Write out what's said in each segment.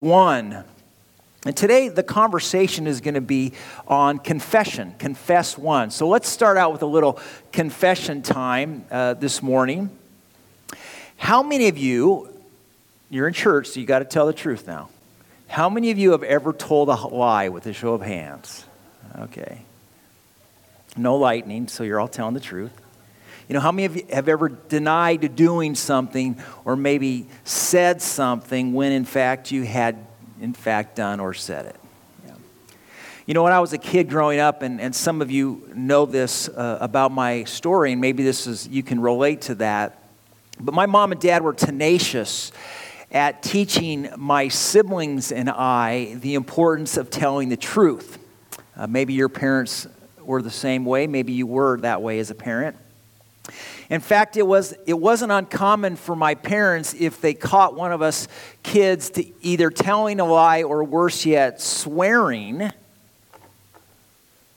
1. And today the conversation is going to be on confession, confess one. So let's start out with a little confession time uh, this morning. How many of you, you're in church, so you got to tell the truth now. How many of you have ever told a lie with a show of hands? Okay. No lightning, so you're all telling the truth. You know, how many of you have ever denied doing something or maybe said something when in fact you had, in fact, done or said it? Yeah. You know, when I was a kid growing up, and, and some of you know this uh, about my story, and maybe this is, you can relate to that. But my mom and dad were tenacious at teaching my siblings and I the importance of telling the truth. Uh, maybe your parents were the same way, maybe you were that way as a parent. In fact, it, was, it wasn't uncommon for my parents, if they caught one of us kids to either telling a lie or worse yet, swearing,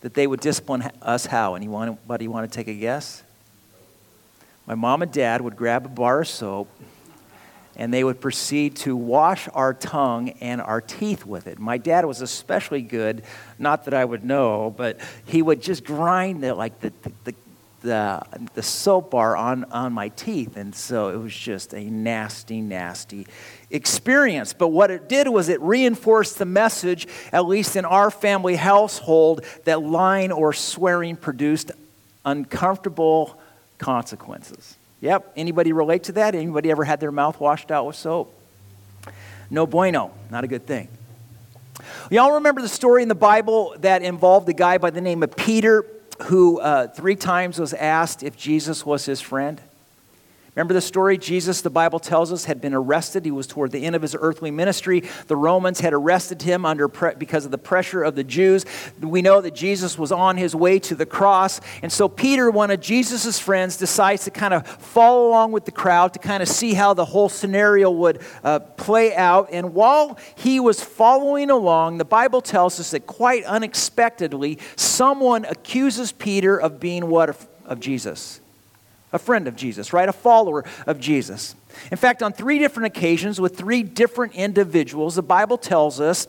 that they would discipline us how? Anybody want to take a guess? My mom and dad would grab a bar of soap and they would proceed to wash our tongue and our teeth with it. My dad was especially good, not that I would know, but he would just grind the, like the, the, the, the soap bar on, on my teeth. And so it was just a nasty, nasty experience. But what it did was it reinforced the message, at least in our family household, that lying or swearing produced uncomfortable consequences. Yep, anybody relate to that? Anybody ever had their mouth washed out with soap? No bueno, not a good thing. Y'all remember the story in the Bible that involved a guy by the name of Peter who uh, three times was asked if Jesus was his friend. Remember the story? Jesus, the Bible tells us, had been arrested. He was toward the end of his earthly ministry. The Romans had arrested him under pre- because of the pressure of the Jews. We know that Jesus was on his way to the cross. And so Peter, one of Jesus' friends, decides to kind of follow along with the crowd to kind of see how the whole scenario would uh, play out. And while he was following along, the Bible tells us that quite unexpectedly, someone accuses Peter of being what? Of Jesus a friend of Jesus, right? A follower of Jesus. In fact, on three different occasions with three different individuals, the Bible tells us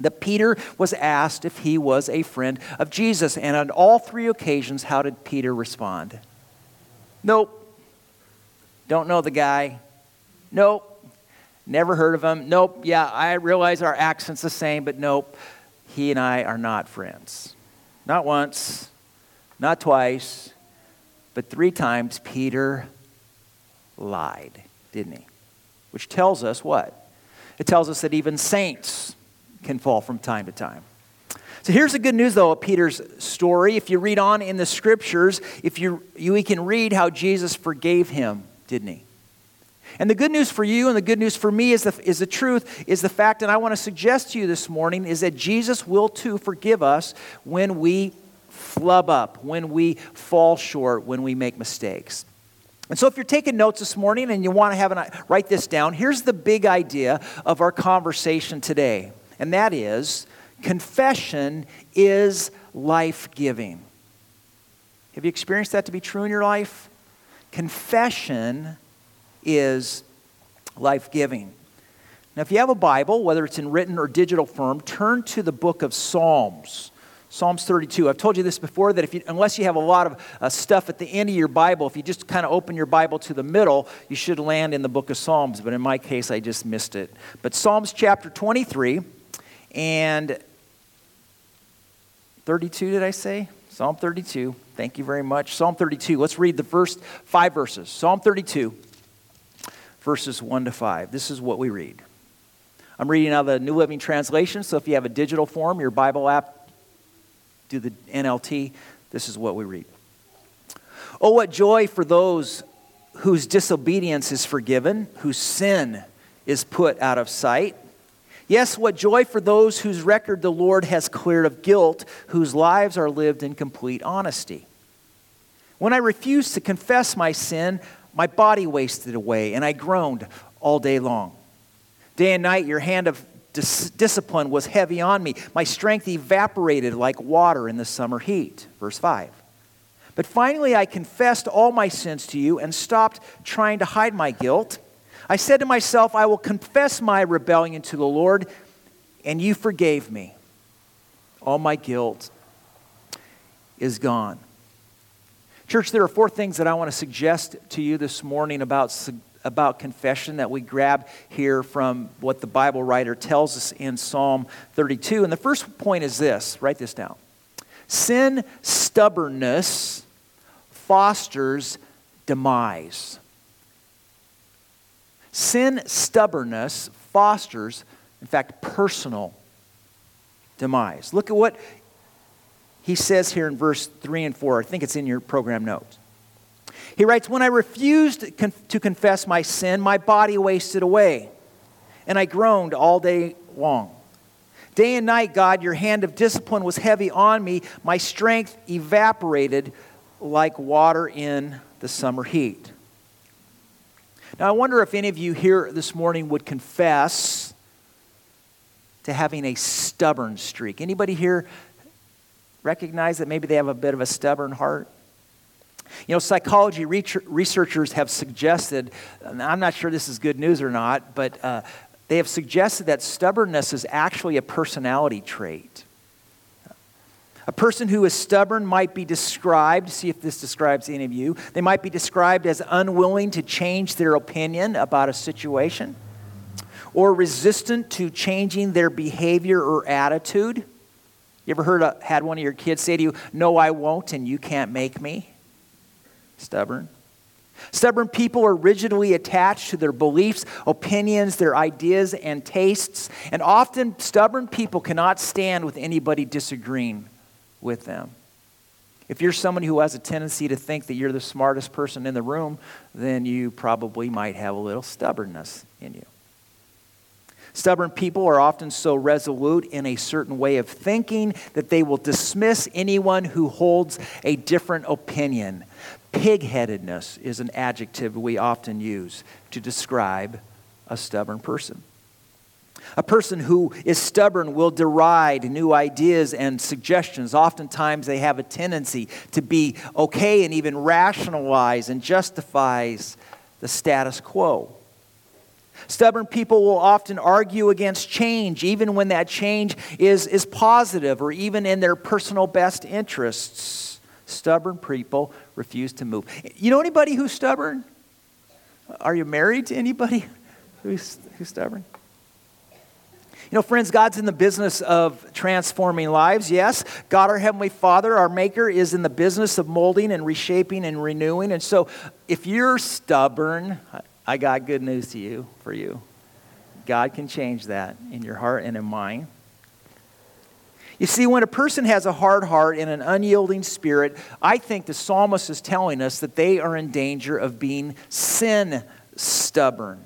that Peter was asked if he was a friend of Jesus. And on all three occasions, how did Peter respond? Nope. Don't know the guy. Nope. Never heard of him. Nope. Yeah, I realize our accent's the same, but nope. He and I are not friends. Not once, not twice, but three times Peter lied, didn't he? Which tells us what? It tells us that even saints can fall from time to time. So here's the good news, though, of Peter's story. If you read on in the scriptures, if you, you we can read how Jesus forgave him, didn't he? And the good news for you and the good news for me is the, is the truth, is the fact, and I want to suggest to you this morning, is that Jesus will too forgive us when we flub up, when we fall short, when we make mistakes. And so, if you're taking notes this morning and you want to have an, write this down, here's the big idea of our conversation today, and that is confession is life giving. Have you experienced that to be true in your life? Confession is life giving. Now, if you have a Bible, whether it's in written or digital form, turn to the book of Psalms. Psalms 32. I've told you this before that if you, unless you have a lot of uh, stuff at the end of your Bible, if you just kind of open your Bible to the middle, you should land in the book of Psalms. But in my case, I just missed it. But Psalms chapter 23 and 32, did I say? Psalm 32. Thank you very much. Psalm 32. Let's read the first five verses. Psalm 32, verses 1 to 5. This is what we read. I'm reading out of the New Living Translation, so if you have a digital form, your Bible app, do the NLT, this is what we read. Oh, what joy for those whose disobedience is forgiven, whose sin is put out of sight. Yes, what joy for those whose record the Lord has cleared of guilt, whose lives are lived in complete honesty. When I refused to confess my sin, my body wasted away, and I groaned all day long. Day and night, your hand of dis- discipline was heavy on me. My strength evaporated like water in the summer heat. Verse 5. But finally, I confessed all my sins to you and stopped trying to hide my guilt. I said to myself, I will confess my rebellion to the Lord, and you forgave me. All my guilt is gone. Church, there are four things that I want to suggest to you this morning about, about confession that we grab here from what the Bible writer tells us in Psalm 32. And the first point is this write this down sin stubbornness fosters demise. Sin stubbornness fosters, in fact, personal demise. Look at what he says here in verse 3 and 4. I think it's in your program notes. He writes, When I refused to confess my sin, my body wasted away, and I groaned all day long. Day and night, God, your hand of discipline was heavy on me. My strength evaporated like water in the summer heat. Now, I wonder if any of you here this morning would confess to having a stubborn streak. Anybody here recognize that maybe they have a bit of a stubborn heart? You know, psychology researchers have suggested, I'm not sure this is good news or not, but uh, they have suggested that stubbornness is actually a personality trait. A person who is stubborn might be described, see if this describes any of you, they might be described as unwilling to change their opinion about a situation or resistant to changing their behavior or attitude. You ever heard, a, had one of your kids say to you, No, I won't, and you can't make me? Stubborn. Stubborn people are rigidly attached to their beliefs, opinions, their ideas, and tastes. And often, stubborn people cannot stand with anybody disagreeing with them. If you're someone who has a tendency to think that you're the smartest person in the room, then you probably might have a little stubbornness in you. Stubborn people are often so resolute in a certain way of thinking that they will dismiss anyone who holds a different opinion. Pigheadedness is an adjective we often use to describe a stubborn person. A person who is stubborn will deride new ideas and suggestions. Oftentimes, they have a tendency to be okay and even rationalize and justifies the status quo. Stubborn people will often argue against change, even when that change is, is positive or even in their personal best interests. Stubborn people refuse to move. You know anybody who's stubborn? Are you married to anybody who's, who's stubborn? You know, friends, God's in the business of transforming lives, yes. God, our Heavenly Father, our Maker, is in the business of molding and reshaping and renewing. And so, if you're stubborn, I got good news to you for you. God can change that in your heart and in mine. You see, when a person has a hard heart and an unyielding spirit, I think the psalmist is telling us that they are in danger of being sin stubborn.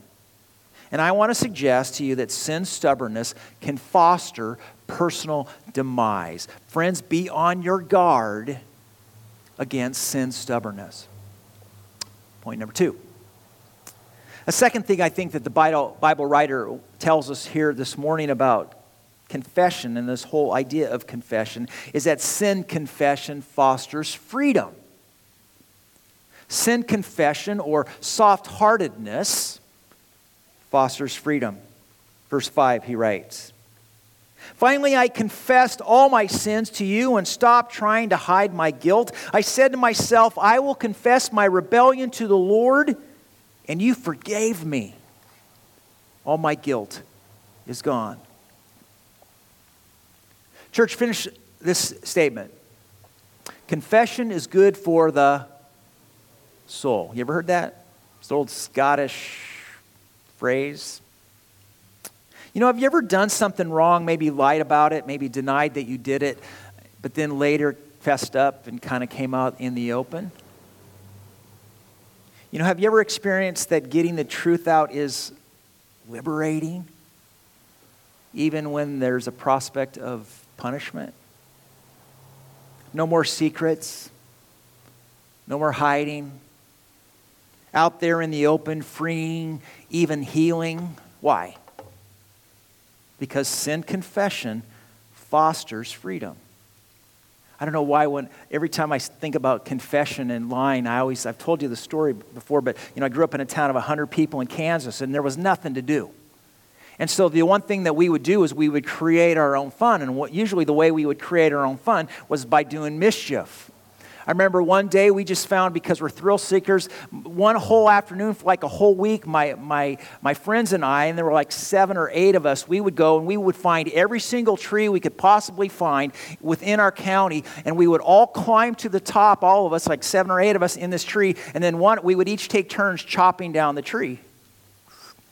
And I want to suggest to you that sin stubbornness can foster personal demise. Friends, be on your guard against sin stubbornness. Point number two. A second thing I think that the Bible, writer tells us here this morning about confession and this whole idea of confession is that sin confession fosters freedom. Sin confession or soft heartedness fosters freedom. Verse 5, he writes Finally, I confessed all my sins to you and stopped trying to hide my guilt. I said to myself, I will confess my rebellion to the Lord and you forgave me. All my guilt is gone. Church, finish this statement. Confession is good for the soul. You ever heard that? It's an old Scottish phrase. You know, have you ever done something wrong, maybe lied about it, maybe denied that you did it, but then later fessed up and kind of came out in the open? You know, have you ever experienced that getting the truth out is liberating, even when there's a prospect of punishment? No more secrets, no more hiding. Out there in the open, freeing, even healing. Why? Because sin confession fosters freedom. I don't know why when every time I think about confession and lying, I always I've told you the story before, but you know I grew up in a town of 100 people in Kansas, and there was nothing to do. And so the one thing that we would do is we would create our own fun, and what, usually the way we would create our own fun was by doing mischief. I remember one day we just found, because we're thrill seekers, one whole afternoon for like a whole week, my, my, my friends and I, and there were like seven or eight of us, we would go and we would find every single tree we could possibly find within our county, and we would all climb to the top, all of us, like seven or eight of us in this tree, and then one, we would each take turns chopping down the tree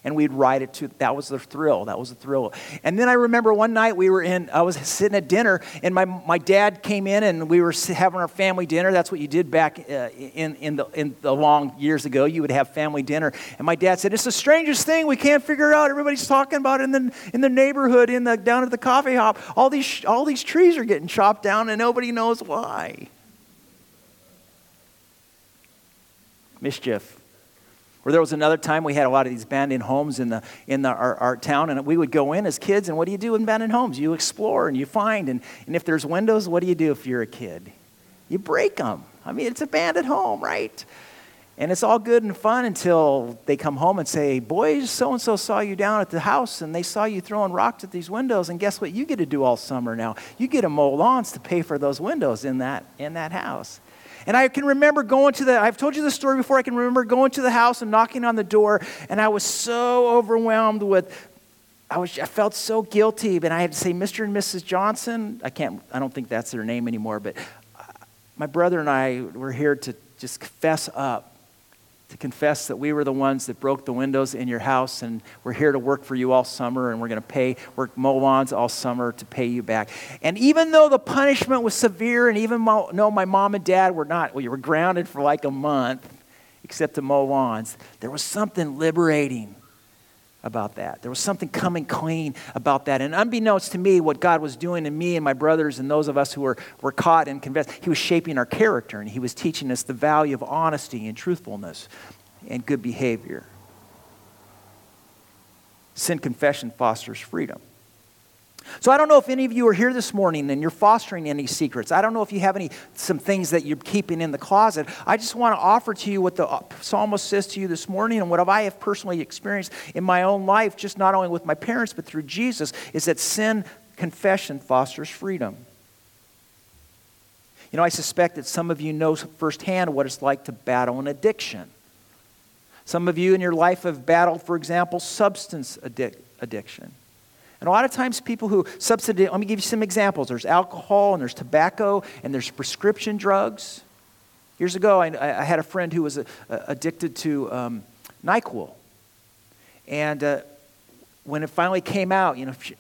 and we'd ride it to that was the thrill that was the thrill. And then i remember one night we were in i was sitting at dinner and my, my dad came in and we were having our family dinner. That's what you did back uh, in, in, the, in the long years ago. You would have family dinner. And my dad said it's the strangest thing we can't figure out. Everybody's talking about it in the, in the neighborhood in the, down at the coffee hop all these, all these trees are getting chopped down and nobody knows why. Mischief or there was another time we had a lot of these abandoned homes in, the, in the, our, our town, and we would go in as kids, and what do you do in abandoned homes? You explore and you find, and, and if there's windows, what do you do if you're a kid? You break them. I mean, it's a abandoned home, right? And it's all good and fun until they come home and say, Boys, so and so saw you down at the house and they saw you throwing rocks at these windows. And guess what you get to do all summer now? You get to mow lawns to pay for those windows in that, in that house. And I can remember going to the, I've told you the story before, I can remember going to the house and knocking on the door, and I was so overwhelmed with, I, was, I felt so guilty, but I had to say, Mr. and Mrs. Johnson, I can't, I don't think that's their name anymore, but uh, my brother and I were here to just fess up to confess that we were the ones that broke the windows in your house and we're here to work for you all summer and we're going to pay work mow lawns all summer to pay you back. And even though the punishment was severe and even though my mom and dad were not well you were grounded for like a month except to mow lawns there was something liberating about that. There was something coming clean about that. And unbeknownst to me, what God was doing to me and my brothers and those of us who were, were caught and convinced, He was shaping our character and He was teaching us the value of honesty and truthfulness and good behavior. Sin confession fosters freedom. So I don't know if any of you are here this morning and you're fostering any secrets. I don't know if you have any some things that you're keeping in the closet. I just want to offer to you what the uh, psalmist says to you this morning and what I have personally experienced in my own life, just not only with my parents but through Jesus, is that sin confession fosters freedom. You know, I suspect that some of you know firsthand what it's like to battle an addiction. Some of you in your life have battled, for example, substance addic- addiction. And a lot of times, people who substitute, let me give you some examples. There's alcohol, and there's tobacco, and there's prescription drugs. Years ago, I, I had a friend who was uh, addicted to um, NyQuil. And uh, when it finally came out, you know, she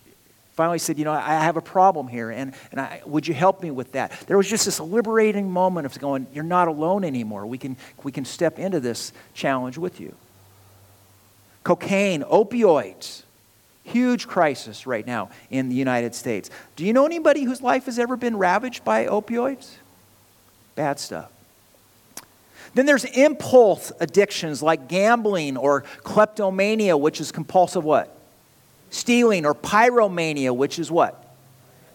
finally said, You know, I have a problem here, and, and I, would you help me with that? There was just this liberating moment of going, You're not alone anymore. We can, we can step into this challenge with you. Cocaine, opioids. Huge crisis right now in the United States. Do you know anybody whose life has ever been ravaged by opioids? Bad stuff. Then there's impulse addictions like gambling or kleptomania, which is compulsive what? Stealing, or pyromania, which is what?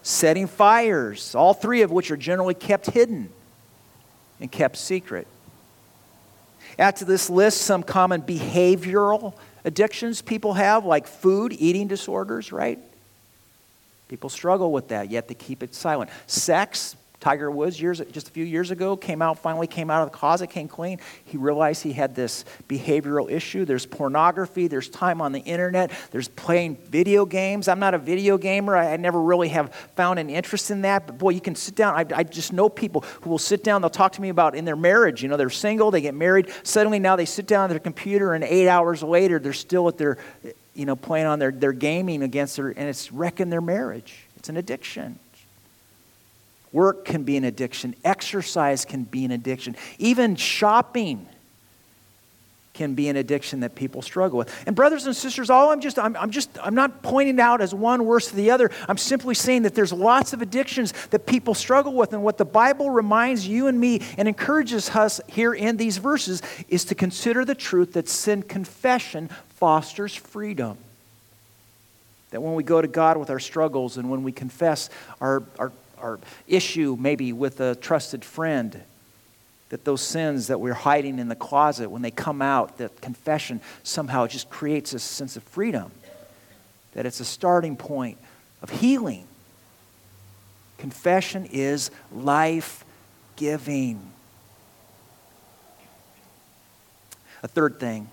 Setting fires, all three of which are generally kept hidden and kept secret. Add to this list some common behavioral addictions people have, like food, eating disorders, right? People struggle with that, yet they keep it silent. Sex, Tiger Woods, years, just a few years ago, came out, finally came out of the closet, came clean. He realized he had this behavioral issue. There's pornography, there's time on the internet, there's playing video games. I'm not a video gamer. I, I never really have found an interest in that. But boy, you can sit down. I, I just know people who will sit down, they'll talk to me about in their marriage. You know, they're single, they get married. Suddenly now they sit down at their computer, and eight hours later, they're still at their, you know, playing on their, their gaming against their, and it's wrecking their marriage. It's an addiction. Work can be an addiction. Exercise can be an addiction. Even shopping can be an addiction that people struggle with. And brothers and sisters, all I'm just I'm, I'm just I'm not pointing out as one worse than the other. I'm simply saying that there's lots of addictions that people struggle with and what the Bible reminds you and me and encourages us here in these verses is to consider the truth that sin confession fosters freedom. That when we go to God with our struggles and when we confess our, our our issue maybe with a trusted friend, that those sins that we're hiding in the closet, when they come out, that confession somehow just creates a sense of freedom, that it's a starting point of healing. Confession is life giving. A third thing,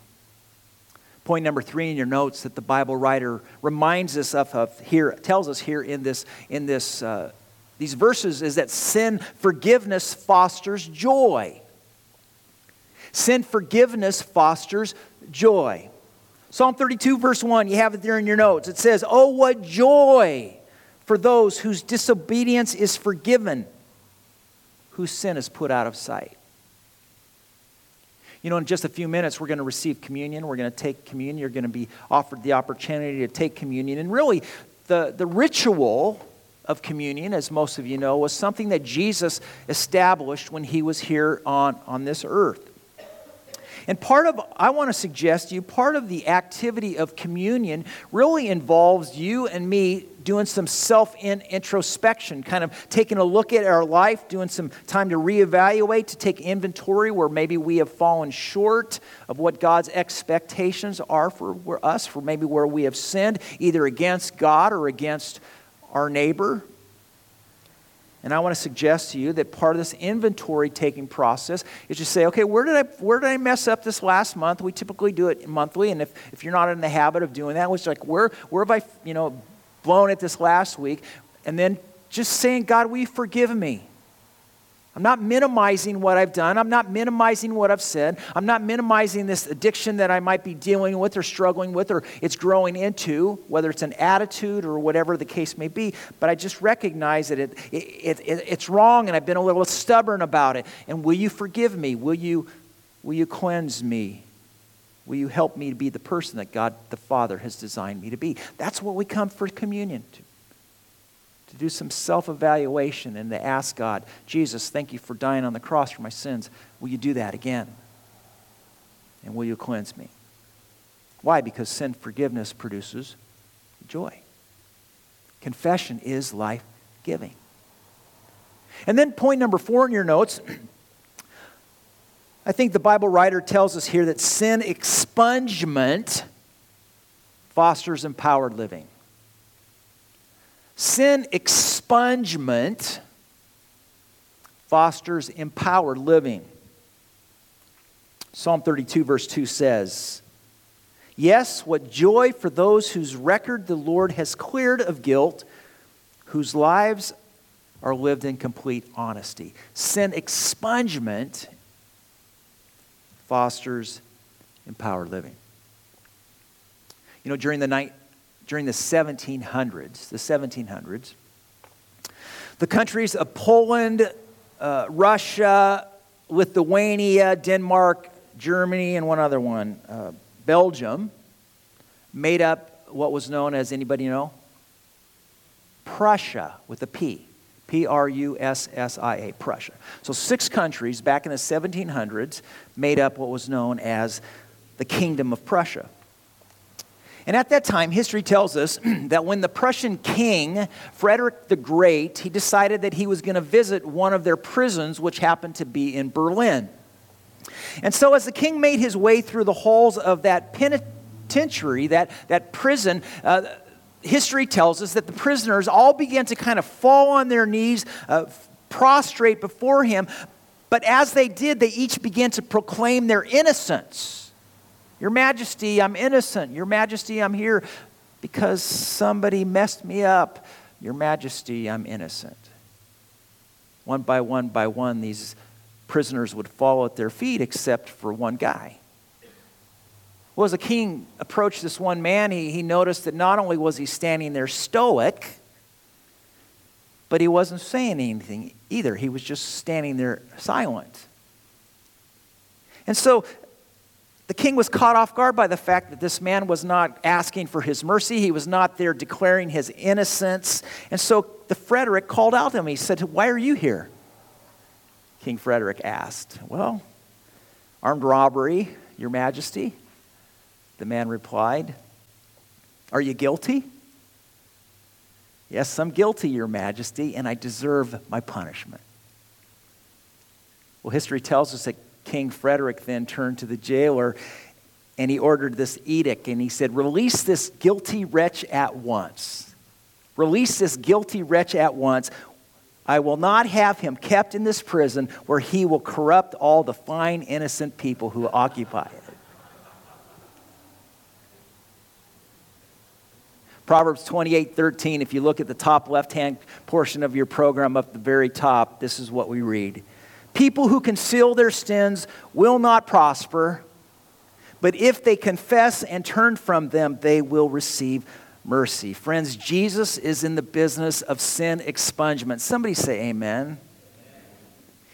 point number three in your notes that the Bible writer reminds us of, of here, tells us here in this, in this, uh, these verses is that sin forgiveness fosters joy. Sin forgiveness fosters joy. Psalm 32, verse 1, you have it there in your notes. It says, Oh, what joy for those whose disobedience is forgiven, whose sin is put out of sight. You know, in just a few minutes, we're going to receive communion. We're going to take communion. You're going to be offered the opportunity to take communion. And really, the, the ritual of communion, as most of you know, was something that Jesus established when he was here on, on this earth. And part of, I want to suggest to you, part of the activity of communion really involves you and me doing some self introspection, kind of taking a look at our life, doing some time to reevaluate, to take inventory where maybe we have fallen short of what God's expectations are for us, for maybe where we have sinned, either against God or against our neighbor. And I want to suggest to you that part of this inventory taking process is to say, okay, where did I, where did I mess up this last month? We typically do it monthly. And if, if you're not in the habit of doing that, it's like, where, where have I, you know, blown it this last week? And then just saying, God, will you forgive me? I'm not minimizing what I've done. I'm not minimizing what I've said. I'm not minimizing this addiction that I might be dealing with or struggling with or it's growing into, whether it's an attitude or whatever the case may be. But I just recognize that it, it, it, it's wrong and I've been a little stubborn about it. And will you forgive me? Will you, will you cleanse me? Will you help me to be the person that God the Father has designed me to be? That's what we come for communion to to do some self evaluation and to ask God, Jesus, thank you for dying on the cross for my sins. Will you do that again? And will you cleanse me? Why? Because sin forgiveness produces joy. Confession is life giving. And then, point number four in your notes. I think the Bible writer tells us here that sin expungement fosters empowered living. Sin expungement fosters empowered living. Psalm 32, verse 2 says, Yes, what joy for those whose record the Lord has cleared of guilt, whose lives are lived in complete honesty. Sin expungement fosters empowered living. You know, during the night, during the 1700s, the 1700s, the countries of Poland, uh, Russia, Lithuania, Denmark, Germany, and one other one, uh, Belgium, made up what was known as anybody know? Prussia with a P. P R U S S I A, Prussia. So, six countries back in the 1700s made up what was known as the Kingdom of Prussia. And at that time, history tells us that when the Prussian king, Frederick the Great, he decided that he was going to visit one of their prisons, which happened to be in Berlin. And so, as the king made his way through the halls of that penitentiary, that, that prison, uh, history tells us that the prisoners all began to kind of fall on their knees, uh, prostrate before him. But as they did, they each began to proclaim their innocence. Your Majesty, I'm innocent. Your Majesty, I'm here because somebody messed me up. Your Majesty, I'm innocent. One by one by one, these prisoners would fall at their feet except for one guy. Well, as the king approached this one man, he, he noticed that not only was he standing there stoic, but he wasn't saying anything either. He was just standing there silent. And so the king was caught off guard by the fact that this man was not asking for his mercy. He was not there declaring his innocence. And so the Frederick called out to him. He said, Why are you here? King Frederick asked, Well, armed robbery, Your Majesty. The man replied, Are you guilty? Yes, I'm guilty, Your Majesty, and I deserve my punishment. Well, history tells us that King Frederick then turned to the jailer and he ordered this edict and he said, Release this guilty wretch at once. Release this guilty wretch at once. I will not have him kept in this prison where he will corrupt all the fine, innocent people who occupy it. Proverbs 28 13, if you look at the top left hand portion of your program up the very top, this is what we read. People who conceal their sins will not prosper, but if they confess and turn from them, they will receive mercy. Friends, Jesus is in the business of sin expungement. Somebody say amen.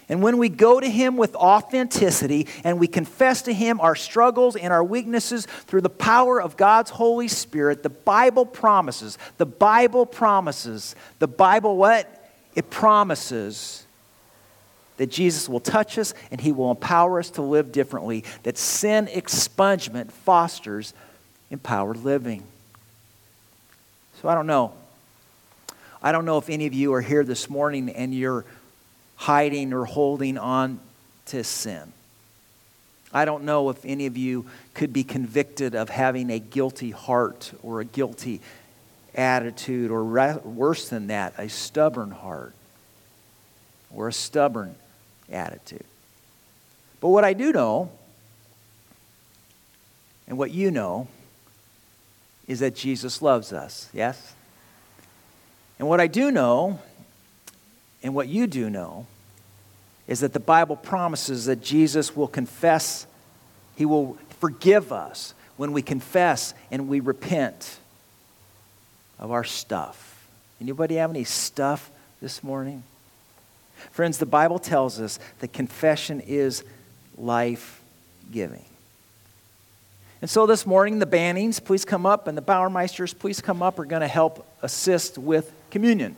And when we go to Him with authenticity and we confess to Him our struggles and our weaknesses through the power of God's Holy Spirit, the Bible promises, the Bible promises, the Bible what? It promises that Jesus will touch us and he will empower us to live differently, that sin expungement fosters empowered living. So I don't know. I don't know if any of you are here this morning and you're hiding or holding on to sin. I don't know if any of you could be convicted of having a guilty heart or a guilty attitude, or worse than that, a stubborn heart or a stubborn attitude. But what I do know, and what you know, is that Jesus loves us, yes? And what I do know, and what you do know, is that the Bible promises that Jesus will confess, He will forgive us when we confess and we repent of our stuff. Anybody have any stuff this morning? Friends, the Bible tells us that confession is life giving. And so this morning, the Bannings, please come up, and the Bauermeisters, please come up, are going to help assist with communion.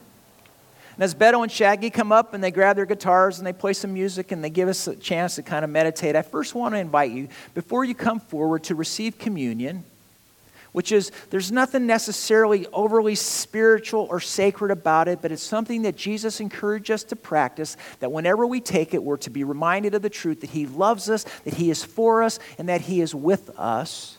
And as Beto and Shaggy come up and they grab their guitars and they play some music and they give us a chance to kind of meditate, I first want to invite you, before you come forward to receive communion, which is there's nothing necessarily overly spiritual or sacred about it, but it's something that Jesus encouraged us to practice. That whenever we take it, we're to be reminded of the truth that He loves us, that He is for us, and that He is with us.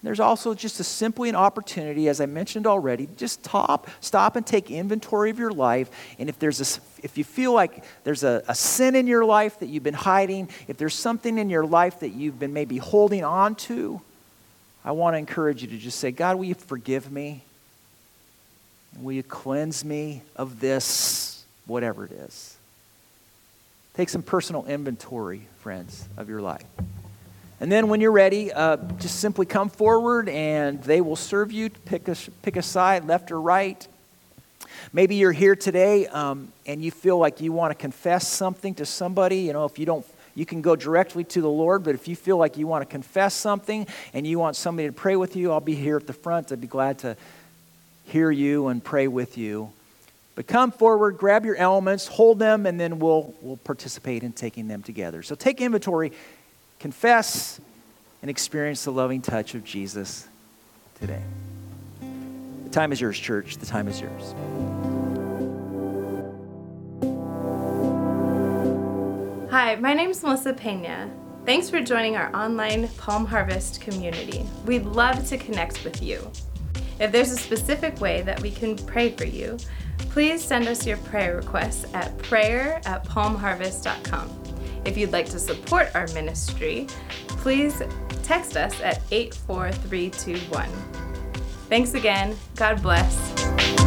There's also just a simply an opportunity, as I mentioned already, just stop, stop and take inventory of your life. And if there's a, if you feel like there's a, a sin in your life that you've been hiding, if there's something in your life that you've been maybe holding on to, I want to encourage you to just say, God, will you forgive me? Will you cleanse me of this, whatever it is? Take some personal inventory, friends, of your life. And then when you're ready, uh, just simply come forward and they will serve you. Pick a, pick a side, left or right. Maybe you're here today um, and you feel like you want to confess something to somebody. You know, if you don't you can go directly to the Lord, but if you feel like you want to confess something and you want somebody to pray with you, I'll be here at the front. I'd be glad to hear you and pray with you. But come forward, grab your elements, hold them, and then we'll, we'll participate in taking them together. So take inventory, confess, and experience the loving touch of Jesus today. The time is yours, church. The time is yours. Hi, my name is Melissa Pena. Thanks for joining our online Palm Harvest community. We'd love to connect with you. If there's a specific way that we can pray for you, please send us your prayer requests at prayer at palmharvest.com. If you'd like to support our ministry, please text us at 84321. Thanks again. God bless.